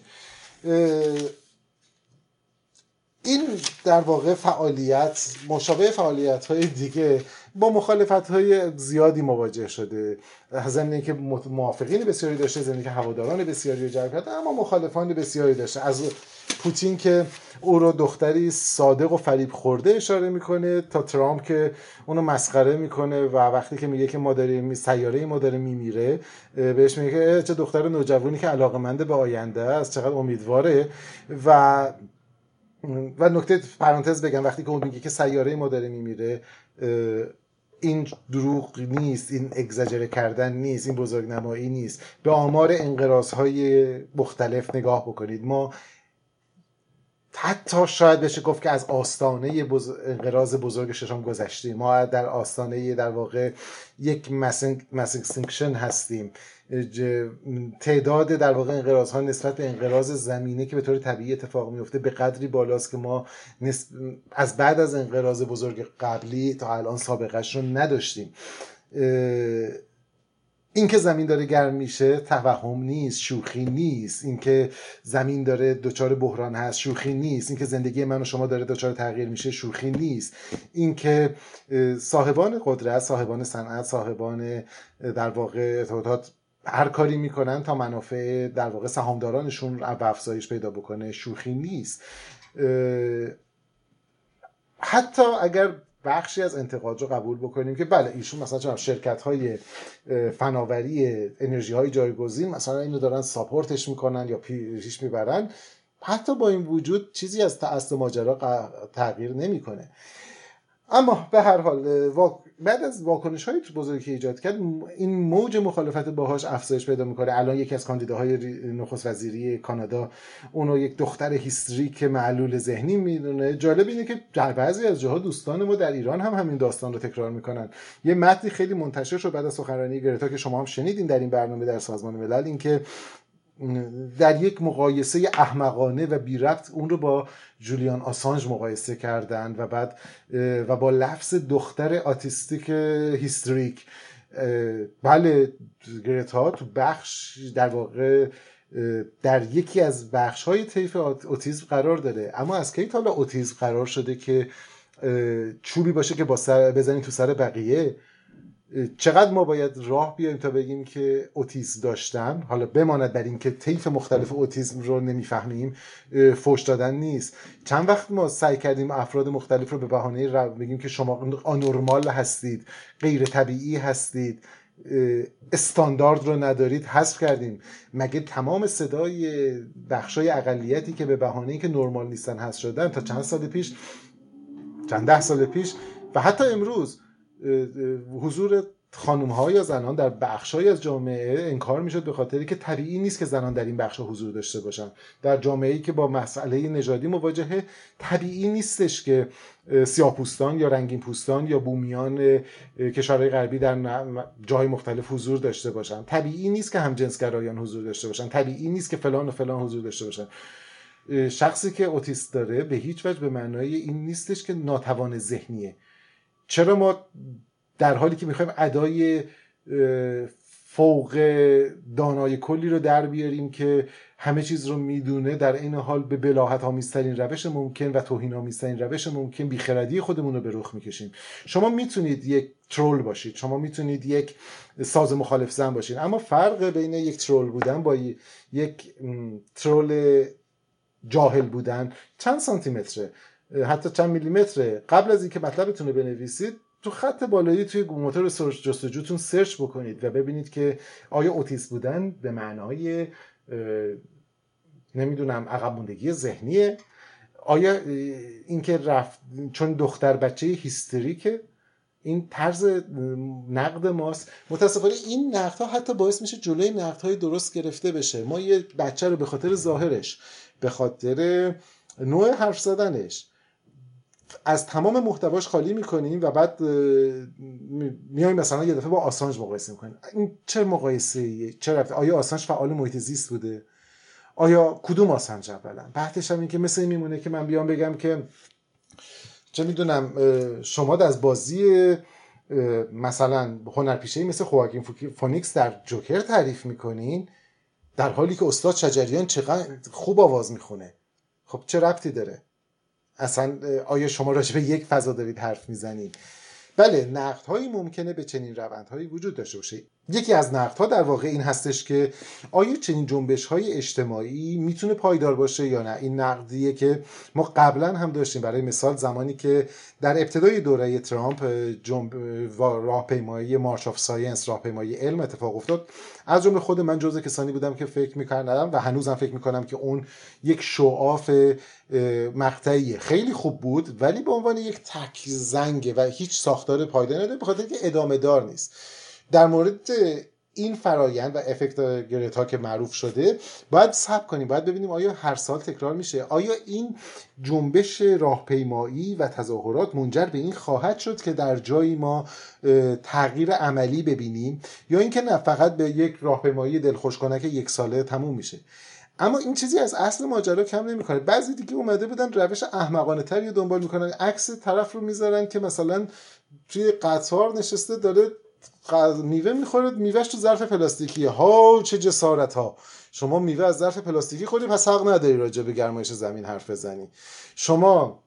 [SPEAKER 1] این در واقع فعالیت مشابه فعالیت های دیگه با مخالفت های زیادی مواجه شده. ضمن که موافقین بسیاری داشته ضمن که هواداران بسیاری جلب کرده اما مخالفان بسیاری داشته. از پوتین که او رو دختری صادق و فریب خورده اشاره می‌کنه تا ترامپ که اونو مسخره می‌کنه و وقتی که میگه که ما داریم سیاره ما داره میمیره بهش میگه چه دختر نوجوانی که علاقمنده به آینده است چقدر امیدواره. و و نکته پرانتز بگم وقتی که اون میگه که سیاره ما داره میمیره این دروغ نیست این اگزاجره کردن نیست این بزرگ نمایی نیست. به آمار انقراض های مختلف نگاه بکنید. ما حتی شاید بشه گفت که از آستانه بز... انقراض بزرگ ششم گذشتیم. ما در آستانه در واقع یک مسینکشن هستیم. تعداد در واقع انقراض ها نسبت به انقراض زمینه که به طور طبیعی اتفاق میفته به قدری بالاست که ما از بعد از انقراض بزرگ قبلی تا الان سابقش رو نداشتیم. اینکه زمین داره گرم میشه توهم نیست شوخی نیست. اینکه زمین داره دچار بحران هست شوخی نیست. اینکه زندگی من و شما داره دچار تغییر میشه شوخی نیست. اینکه صاحبان قدرت صاحبان صنعت صاحبان در واقع ارتباطات هر کاری می‌کنن تا منافع در واقع سهامدارانشون افزایش پیدا بکنه شوخی نیست. حتی اگر بخشی از انتقاد رو قبول بکنیم که بله ایشون مثلا چون شرکت های فناوری انرژی های جایگزین مثلا اینو دارن ساپورتش می‌کنن یا پیش می‌برن حتی با این وجود چیزی از اصل ماجرا تغییر نمی‌کنه. اما به هر حال بعد از واکنش های بزرگی که ایجاد کرد این موج مخالفت باهاش افزایش پیدا می‌کنه. الان یکی از کاندیداهای نخست وزیری کانادا اونو یک دختر هیستریک معلول ذهنی می‌دونه. جالب اینه که در بعضی از جاها دوستان ما در ایران هم همین داستان رو تکرار می‌کنن. یه متنی خیلی منتشر شد بعد از سخنرانی گرتا که شما هم شنیدین در این برنامه در سازمان ملل اینکه در یک مقایسه احمقانه و بی ربط اون رو با جولیان آسانج مقایسه کردن و بعد و با لفظ دختر آتیستیک هیستریک بله گرتا تو بخش در واقع در یکی از بخش های طیف اوتیزم قرار داره اما از کی حالا اوتیزم قرار شده که چوبی باشه که با سر بزنید تو سر بقیه؟ چقدر ما باید راه بیایم تا بگیم که اوتیسم داشتن؟ حالا بماند در اینکه طیف مختلف اوتیسم رو نمی‌فهمیم فوش دادن نیست. چند وقت ما سعی کردیم افراد مختلف رو به بهانه بگیم که شما آنورمال هستید غیر طبیعی هستید استاندارد رو ندارید حذف کردیم. مگه تمام صدای بخشای اقلیتی که به بهانه که نرمال نیستن حذف شدن تا چند سال پیش چند ده سال پیش و حتی امروز حضور خانم ها یا زنان در بخشهایی از جامعه انکار می‌شد به خاطری که طبیعی نیست که زنان در این بخش حضور داشته باشن. در جامعه ای که با مسئله نژادی مواجهه طبیعی نیستش که سیاپوستان یا رنگین پوستان یا بومیان کشورهای غربی در جای مختلف حضور داشته باشن. طبیعی نیست که همجنسگرایان حضور داشته باشن. طبیعی نیست که فلان و فلان حضور داشته باشن. شخصی که اوتیست داره به هیچ وجه به معنای این نیستش که ناتوان ذهنیه. چرا ما در حالی که می‌خوایم ادای فوق دانای کلی رو در بیاریم که همه چیز رو می‌دونه در این حال به بلاحت آمیزترین روش ممکن و توهین آمیزترین روش ممکن بیخردی خودمون رو به رخ می‌کشیم. شما می‌تونید یک ترول باشید. شما می‌تونید یک ساز مخالف زن باشید. اما فرق بین یک ترول بودن با یک ترول جاهل بودن چند سانتی متره؟ حتی چند میلیمتره. قبل از اینکه مطلبتون رو بنویسید تو خط بالایی توی موتور جستجوتون سرچ بکنید و ببینید که آیا اوتیس بودن به معنای نمی‌دونم عقب ذهنیه؟ آیا اینکه رفت چون دختر بچه هیستریکه این طرز نقد ماست. متاسفانه این نقد ها حتی باعث میشه جلوی نقد های درست گرفته بشه. ما یه بچه رو به خاطر ظاهرش به خاطر نوع حرف زدنش از تمام محتواش خالی می‌کنیم و بعد میایم مثلا یه دفعه با آسانج مقایسه می‌کنیم. این چه مقایسه چه ربطیه آیا آسانج فعال محیط زیست بوده؟ آیا کدوم آسانج اولا بعدش هم این که مثل میمونه که من بیام بگم که چه می‌دونم شما از بازی مثلا هنرپیشه مثل خواکین فونیکس در جوکر تعریف می‌کنین در حالی که استاد شجریان چقدر خوب آواز می‌خونه. خب چه ربطی داره؟ اصلا آیا شما راجع به یک فضا دارید حرف می‌زنید؟ بله نقد هایی ممکنه به چنین روندهایی وجود داشته باشه. یکی از نقد ها در واقع این هستش که آیا چنین جنبش های اجتماعی می‌تونه پایدار باشه یا نه؟ این نقدیه که ما قبلا هم داشتیم. برای مثال زمانی که در ابتدای دوره ترامپ جنب راهپیمایی March of Science راهپیمایی علم اتفاق افتاد. از جمله خود من جزء کسانی بودم که فکر می‌کردم و هنوزم فکر می‌کنم که اون یک شعاف مقطعی خیلی خوب بود ولی به عنوان یک تک زنگه و هیچ ساختار پایداری نداره به خاطر که ادامه دار نیست. در مورد این فرایند و افکت گرتا که معروف شده باید سب کنیم باید ببینیم آیا هر سال تکرار میشه آیا این جنبش راهپیمایی و تظاهرات منجر به این خواهد شد که در جایی ما تغییر عملی ببینیم یا اینکه نه فقط به یک راهپیمایی دلخوش کنک یک ساله تموم میشه. اما این چیزی از اصل ماجرا کم نمی‌کنه. بعضی دیگه اومده بودن روش احمقانه تری دنبال می‌کنن عکس طرف رو می‌ذارن که مثلا توی قطار نشسته داره میوه می‌خوره میوهش تو ظرف پلاستیکیه ها چه جسارت ها شما میوه از ظرف پلاستیکی خوری پس حق نداری راجع به گرمایش زمین حرف بزنی. شما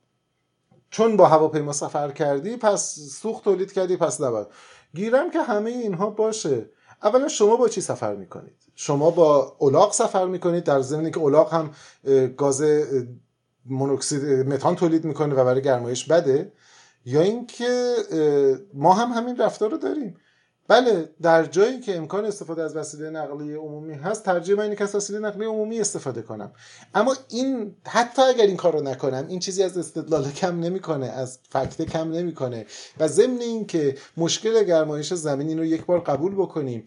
[SPEAKER 1] چون با هواپیما سفر کردی پس سوخت تولید کردی پس نباید. گیرم که همه اینها باشه. اولا شما با چی سفر می‌کنید؟ شما با اولاق سفر می‌کنید در ضمن که اولاق هم گاز مونوکسید متان تولید می‌کنه و برای گرمایش بده یا اینکه ما هم همین رفتار رو داریم. بله در جایی که امکان استفاده از وسیله نقلیه عمومی هست ترجیح من که از وسیله نقلیه عمومی استفاده کنم. اما این حتی اگر این کار رو نکنم این چیزی از استدلال کم نمی‌کنه از فکت کم نمی‌کنه. و ضمن اینکه مشکل گرمایش زمین این رو یک بار قبول بکنیم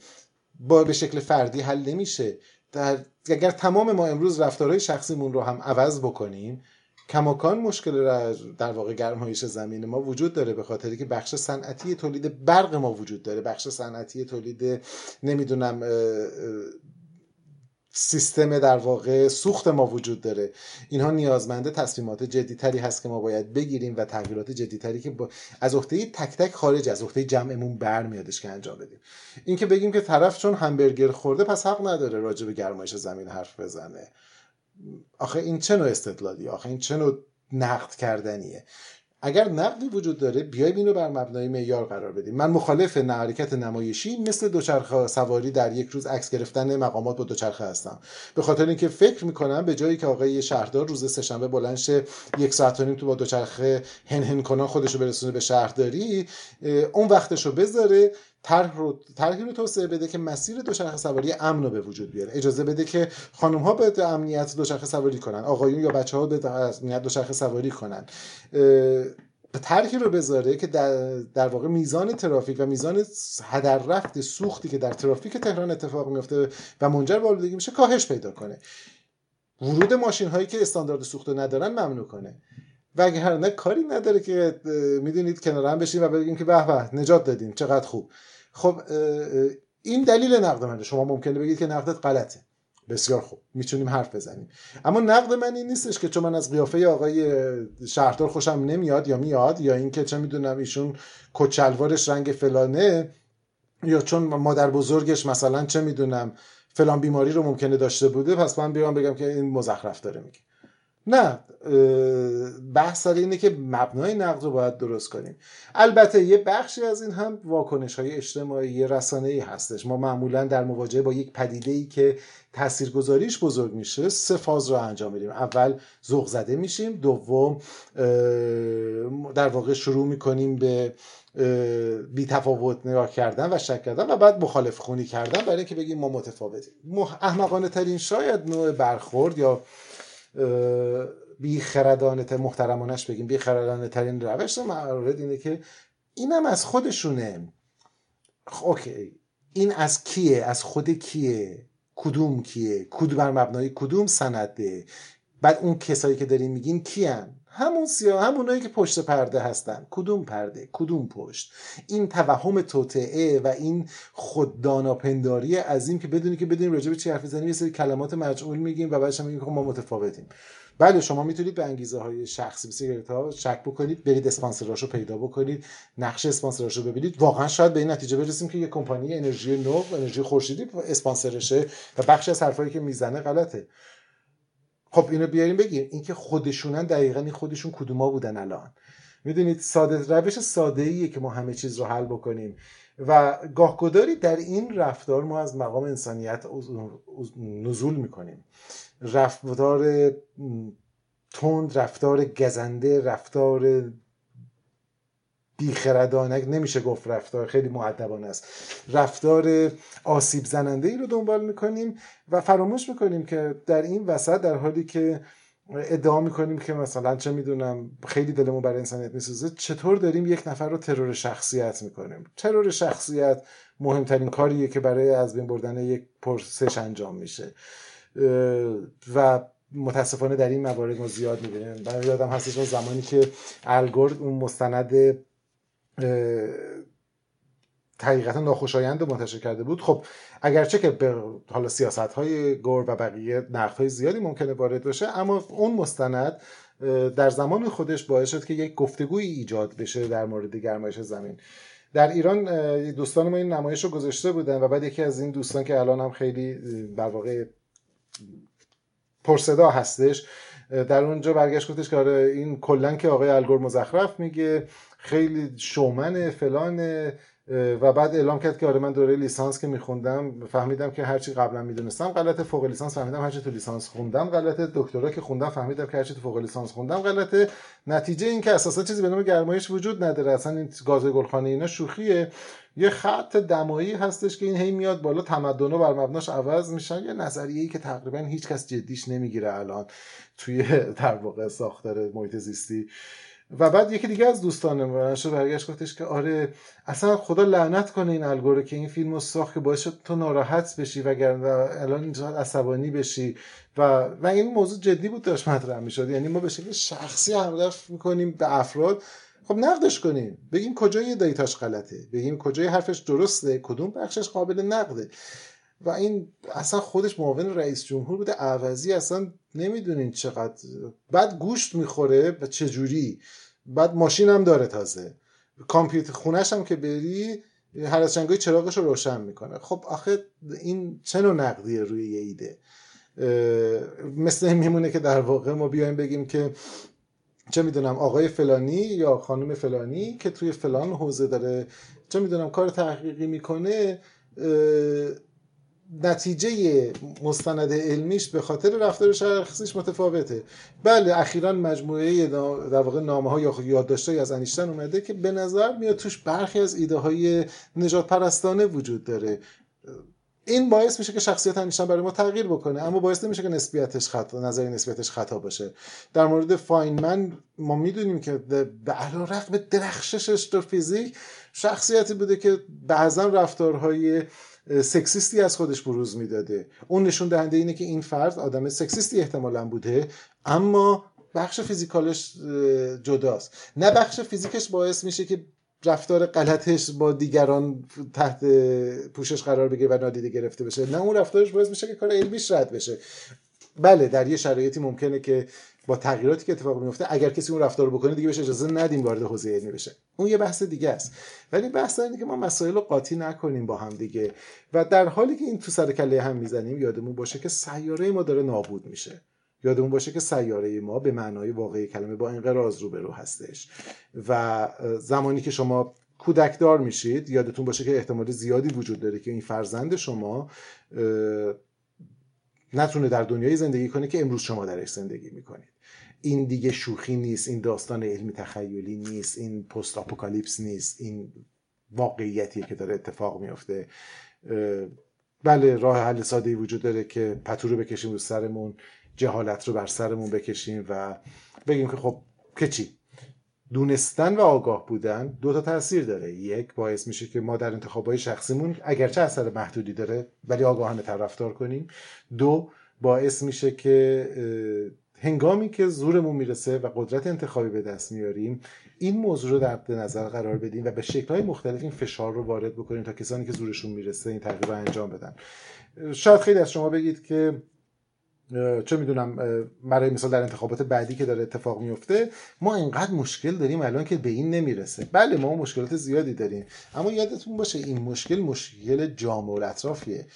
[SPEAKER 1] با به شکل فردی حل نمیشه. در اگر تمام ما امروز رفتارهای شخصیمون رو هم عوض بکنیم کماکان مشکل در واقع گرمایش زمین ما وجود داره به خاطری که بخش صنعتی تولید برق ما وجود داره. بخش صنعتی تولید نمی‌دونم سیستم در واقع سوخت ما وجود داره. اینها نیازمنده تصمیمات جدیتری هست که ما باید بگیریم و تغییرات جدیتری که. از عهده تک تک خارج از عهده جمعمون برمیادش که انجام بدیم. این که بگیم که طرف چون همبرگر خورده پس حق نداره راجع به گرمایش زمین حرف بزنه. آخه این چه نوع استدلالی؟ آخه این چه نوع نقد کردنیه؟ اگر نقدی وجود داره بیایم اینو بر مبنای معیار قرار بدیم. من مخالف حرکت نمایشی مثل دوچرخه سواری در یک روز عکس گرفتن مقامات با دوچرخه هستم. به خاطر اینکه فکر می‌کنم به جایی که آقای شهردار روز سهشنبه بلند شه یک ساعت و نیم تو با دوچرخه هن هن کنان خودشو برسونه به شهرداری اون وقتشو بذاره طرح رو طرحی رو توسعه بده که مسیر دوچرخه سواری امن رو به وجود بیاره. اجازه بده که خانم ها به امنیت دوچرخه سواری کنن آقایون یا بچه ها به امنیت دوچرخه سواری کنن. طرحی رو بذاره که در, در واقع میزان ترافیک و میزان هدر رفت سوختی که در ترافیک تهران اتفاق میفته و منجر به آلودگی میشه کاهش پیدا کنه. ورود ماشین هایی که استاندارد سوخت ندارن ممنوع کنه. و اگر نه کاری نداره که می‌دونید کنار هم بشین و بگیم که به به نجات دادیم چقدر خوب. خب این دلیل نقد منه. شما ممکنه بگید که نقدت غلطه. بسیار خوب. می‌تونیم حرف بزنیم. اما نقد من این نیستش که چون من از قیافه آقای شهردار خوشم نمیاد یا میاد یا اینکه چه می‌دونم ایشون کچلوارش رنگ فلانه یا چون مادر بزرگش مثلا چه می‌دونم فلان بیماری رو ممکنه داشته بوده پس من بیام بگم که این مزخرف داره میگه. نه بحث سر اینه که مبنای نقد رو باید درست کنیم. البته یه بخشی از این هم واکنش های اجتماعی رسانه ای هستش. ما معمولا در مواجهه با یک پدیده ای که تاثیرگذاریش بزرگ میشه سه فاز رو انجام میدیم. اول ذوق زده میشیم دوم در واقع شروع می‌کنیم به بی تفاوت نگاه کردن و شک کردن و بعد مخالف خونی کردن برای اینکه بگیم ما متفاوتیم. احمقانه ترین شاید نوع برخورد یا بیخردانه تر محترمانش بگیم بیخردانه ترین روش مورد اینه که اینم از خودشونه. اوکی. این از کیه؟ از خود کیه؟ کدوم کیه؟ کدوم بر مبنای کدوم سنده؟ بعد اون کسایی که داریم میگین کیان؟ همون سیاه همونایی که پشت پرده هستن. کدوم پرده؟ کدوم پشت؟ این توهم توطعه و این خودداناپنداری عظیم که بدونی که بدونیم راجع به چی حرف بزنیم یه سری کلمات مجعول میگیم و بعدش میگیم که ما متفاوتیم. بله شما می‌تونید به انگیزه های شخصی سیگارت ها شک بکنید برید اسپانسراشو پیدا بکنید نقش اسپانسراشو ببینید. واقعا شاید به این نتیجه برسیم که یه کمپانی انرژی نو انرژی خورشیدی اسپانسرشه و بخش از حرفایی که می‌زنه غلطه. خب اینو بیاریم بگیم اینکه خودشونن دقیقا این خودشون کدوما بودن الان. می‌دونید ساده روش ساده ایه که ما همه چیز رو حل بکنیم. و گاهگداری در این رفتار ما از مقام انسانیت نزول می‌کنیم. رفتار تند رفتار گزنده رفتار بیخردانه نمیشه گفت رفتار خیلی معدبانه است. رفتار آسیب زننده ای رو دنبال می‌کنیم و فراموش می‌کنیم که در این وسط در حالی که ادعا می‌کنیم که مثلا چه می‌دونم خیلی دلمون برای انسانیت میسوزه چطور داریم یک نفر رو ترور شخصیت می‌کنیم؟ ترور شخصیت مهمترین کاریه که برای از بین بردن یک پرسش انجام میشه. و متاسفانه در این موارد ما زیاد می‌بینیم. برای یادم هستش اون زمانی که الگورد اون مستند حقیقتا ناخوشایند منتشر کرده بود. خب اگرچه که به حالا سیاست های گور و بقیه نقد های زیادی ممکنه وارد بشه اما اون مستند در زمان خودش باعث شد که یک گفتگوی ایجاد بشه در مورد گرمایش زمین. در ایران دوستان ما این نمایش رو گذاشته بودن و بعد یکی از این دوستان که الان هم خیلی در واقع پرصدا هستش در اونجا برگشت گفتش که آره این کلا که آقای الگور مزخرف میگه خیلی شومن فلان و بعد اعلام کرد که آره من دوره لیسانس که میخوندم فهمیدم که هرچی قبلا می‌دونستم غلطه فوق لیسانس فهمیدم هرچی تو لیسانس خوندم غلطه دکترا که خوندم فهمیدم که هرچی تو فوق لیسانس خوندم غلطه. نتیجه این که اساسا چیزی به نام گرمایش وجود نداره. اصلا این گاز گلخانه اینا شوخیه. یه خط دمایی هستش که این هی میاد بالا تمدن بر مبناش عوض میشن. یه نظریه‌ای که تقریبا هیچ کس جدیش نمی‌گیره الان توی (laughs) در واقع ساختار محیط زیستی. و بعد یکی دیگه از دوستان من برگشت گفتش که آره اصلا خدا لعنت کنه این الگوره که این فیلم رو ساخت که باعث تو ناراحت بشی و الان عصبانی بشی و و این موضوع جدی بود داشت مطرح می‌شد. یعنی ما به شکل شخصی همرفت می‌کنیم به افراد. خب نقدش کنیم. بگیم کجای دیتاش غلطه. بگیم کجای حرفش درسته. کدوم بخشش قابل نقده. و این اصلا خودش معاون رئیس جمهور بوده. عوضی اصلا نمی‌دونین چقدر. بعد گوشت می‌خوره و چجوری؟ بعد ماشین هم داره تازه. کامپیوتر خونش هم که بری هر از چنگای چراغش رو روشن می‌کنه. خب آخه این چه نوع نقدیه روی یه ایده. مثل این میمونه که در واقع ما بیایم بگیم که چه می‌دونم آقای فلانی یا خانم فلانی که توی فلان حوزه داره چه می‌دونم کار تحقیقی می‌کنه نتیجه مستند علمیش به خاطر رفتار شخصیش متفاوته. بله اخیرا مجموعه در واقع نامه ها یا یادداشتهایی از انیشتن اومده که به نظر میاد توش برخی از ایده های نجات پرستانه وجود داره. این باعث میشه که شخصیت انیشتن برای ما تغییر بکنه اما باعث نمیشه که نسبیتش خطا نظری نسبیتش خطا باشه. در مورد فاینمن ما می‌دونیم که به علا رقم درخششش در فیزیک شخصیتی بوده که بعضا رفتارهای سکسیستی از خودش بروز می‌داده. اون نشون دهنده اینه که این فرد آدم سکسیستی احتمالا بوده اما بخش فیزیکالش جداست. نه بخش فیزیکش باعث میشه که رفتار غلطش با دیگران تحت پوشش قرار بگیره و نادیده گرفته بشه. نه اون رفتارش باعث میشه که کار علمیش رد بشه. بله در یه شرایطی ممکنه که با تغییراتی که اتفاق میفته اگر کسی اون رفتار بکنه دیگه بهش اجازه ندیم وارد حوزه علمی بشه. اون یه بحث دیگه است. ولی بحث اینه که ما مسائل رو قاطی نکنیم با هم دیگه. و در حالی که این تو سر کله هم می‌زنیم یادمون باشه که سیاره ما داره نابود میشه. یادمون باشه که سیاره ما به معنای واقعی کلمه با انقراض روبرو هستش. و زمانی که شما کودکدار میشید یادتون باشه که احتمال زیادی وجود داره که این فرزند شما نتونه در دنیای زندگی کنه که امروز شما درش زندگی می‌کنید. این دیگه شوخی نیست این داستان علمی تخیلی نیست این پست آپوکالیپس نیست این واقعیتیه که داره اتفاق میفته بله راه حل ساده وجود داره که پتو رو بکشیم رو سرمون جهالت رو بر سرمون بکشیم و بگیم که خب که چی؟ دونستن و آگاه بودن دو تا تاثیر داره. یک باعث میشه که ما در انتخابهای شخصیمون اگرچه اثر محدودی داره ولی آگاهانه طرفدار کنیم. دو باعث میشه که هنگامی که زورمون می‌رسه و قدرت انتخابی به دست میاریم این موضوع رو در نظر قرار بدیم و به شکلهای مختلف این فشار رو وارد بکنیم تا کسانی که زورشون می‌رسه این تغییر رو انجام بدن. شاید خیلی از شما بگید که چه می‌دونم برای مثال در انتخابات بعدی که داره اتفاق میفته ما اینقدر مشکل داریم الان که به این نمی‌رسه. بله ما مشکلات زیادی داریم اما یادتون باشه این مشکل مشکل جامع اطرافیه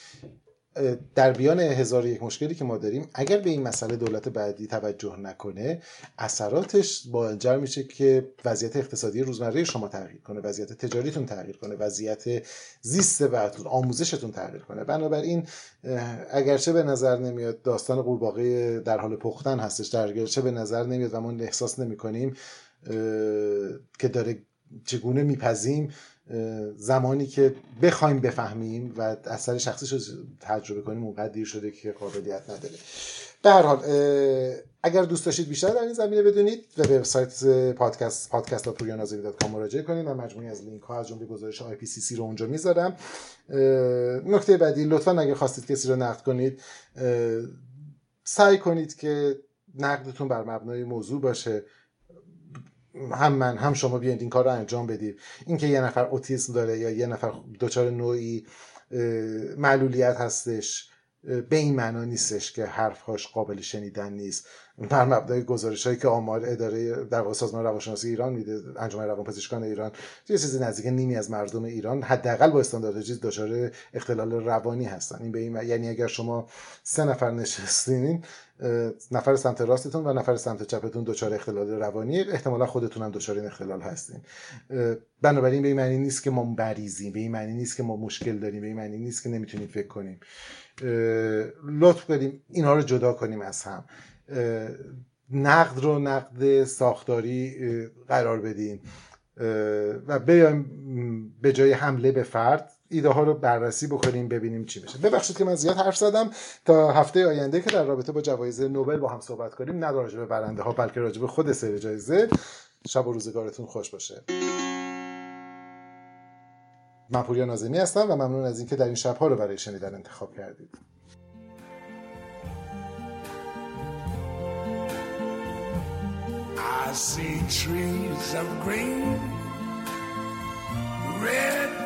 [SPEAKER 1] در بیان هزار یک مشکلی که ما داریم اگر به این مسئله دولت بعدی توجه نکنه اثراتش با میشه که وضعیت اقتصادی روزمره شما تغییر کنه وضعیت تجاریتون تغییر کنه وضعیت زیست و آموزشتون تغییر کنه. بنابراین اگرچه به نظر نمیاد داستان قورباغه در حال پختن هستش در اگرچه به نظر نمیاد و ما احساس نمی کنیم که داره چگونه میپذیم زمانی که بخوایم بفهمیم و اثر شخصیش رو تجربه کنیم اونقدر دیر شده که قابلیت نداره. به هر حال اگر دوست داشتید بیشتر در این زمینه بدونید به سایت پادکست پادکست com مراجعه کنید. من مجموعه‌ای از لینک ها از جمله گزارش IPCC رو اونجا می‌ذارم. نکته بعدی لطفا اگه خواستید کسی رو نقد کنید سعی کنید که نقدتون بر مبنای موضوع باشه. هم من هم شما بیاید این کار رو انجام بدید. اینکه یه نفر اوتیسم داره یا یه نفر دچار نوعی معلولیت هستش به این معنا نیستش که حرفهاش قابل شنیدن نیست. بر مبنای گزارش هایی که آمار اداره در واقع سازمان روانشناسی ایران میده انجمن روانپزشکان ایران یه چیزی نزدیک نیمی از مردم ایران حداقل با استاندارد چیز دچار اختلال روانی هستن. این به این یعنی اگر شما سه نفر نشستین نفر سمت راستتون و نفر سمت چپتون دچار اختلال روانی. احتمالا خودتون هم دچار این اختلال هستین. بنابراین به این معنی نیست که ما مریضیم به این معنی نیست که ما مشکل داریم به این معنی نیست که نمی‌تونیم فکر کنیم. لطف کنیم اینها رو جدا کنیم از هم. نقد رو نقد ساختاری قرار بدیم و بیایم به جای حمله به فرد ایده ها رو بررسی بکنیم ببینیم چی میشه. ببخشید که من زیاد حرف زدم. تا هفته آینده که در رابطه با جوایز نوبل با هم صحبت کنیم نه راجع به برنده ها بلکه راجع به خود سری جایزه. شب و روزگارتون خوش باشه. من پوریا نازمی هستم و ممنون از اینکه در این شبها رو برای شنیدن انتخاب کردید. I see trees of green, red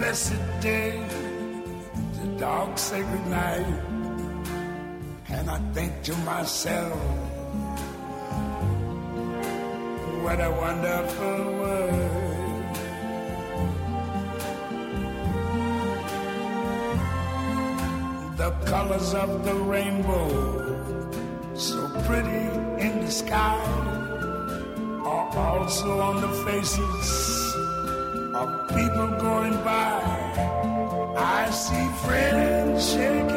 [SPEAKER 1] blessed day, the dark sacred night. And I think to myself, what a wonderful world. the colors of the rainbow, so pretty in the sky, are also on the faces of people 是